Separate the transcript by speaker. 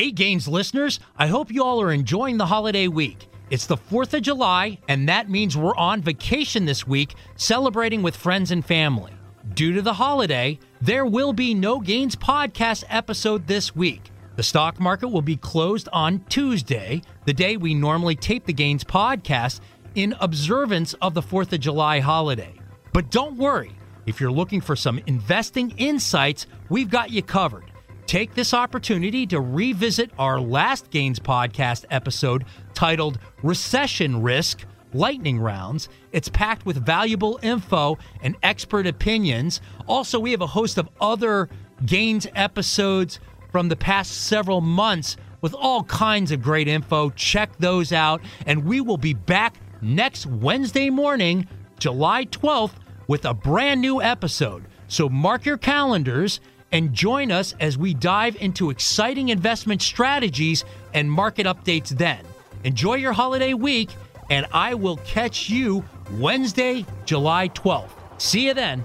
Speaker 1: Hey, Gains listeners, I hope you all are enjoying the holiday week. It's the 4th of July, and that means we're on vacation this week, celebrating with friends and family. Due to the holiday, there will be no Gains podcast episode this week. The stock market will be closed on Tuesday, the day we normally tape the Gains podcast, in observance of the 4th of July holiday. But don't worry, if you're looking for some investing insights, we've got you covered. Take this opportunity to revisit our last Gains podcast episode titled Recession Risk Lightning Rounds. It's packed with valuable info and expert opinions. Also, we have a host of other Gains episodes from the past several months with all kinds of great info. Check those out. And we will be back next Wednesday morning, July 12th, with a brand new episode. So mark your calendars and join us as we dive into exciting investment strategies and market updates then. Enjoy your holiday week, and I will catch you Wednesday, July 12th. See you then.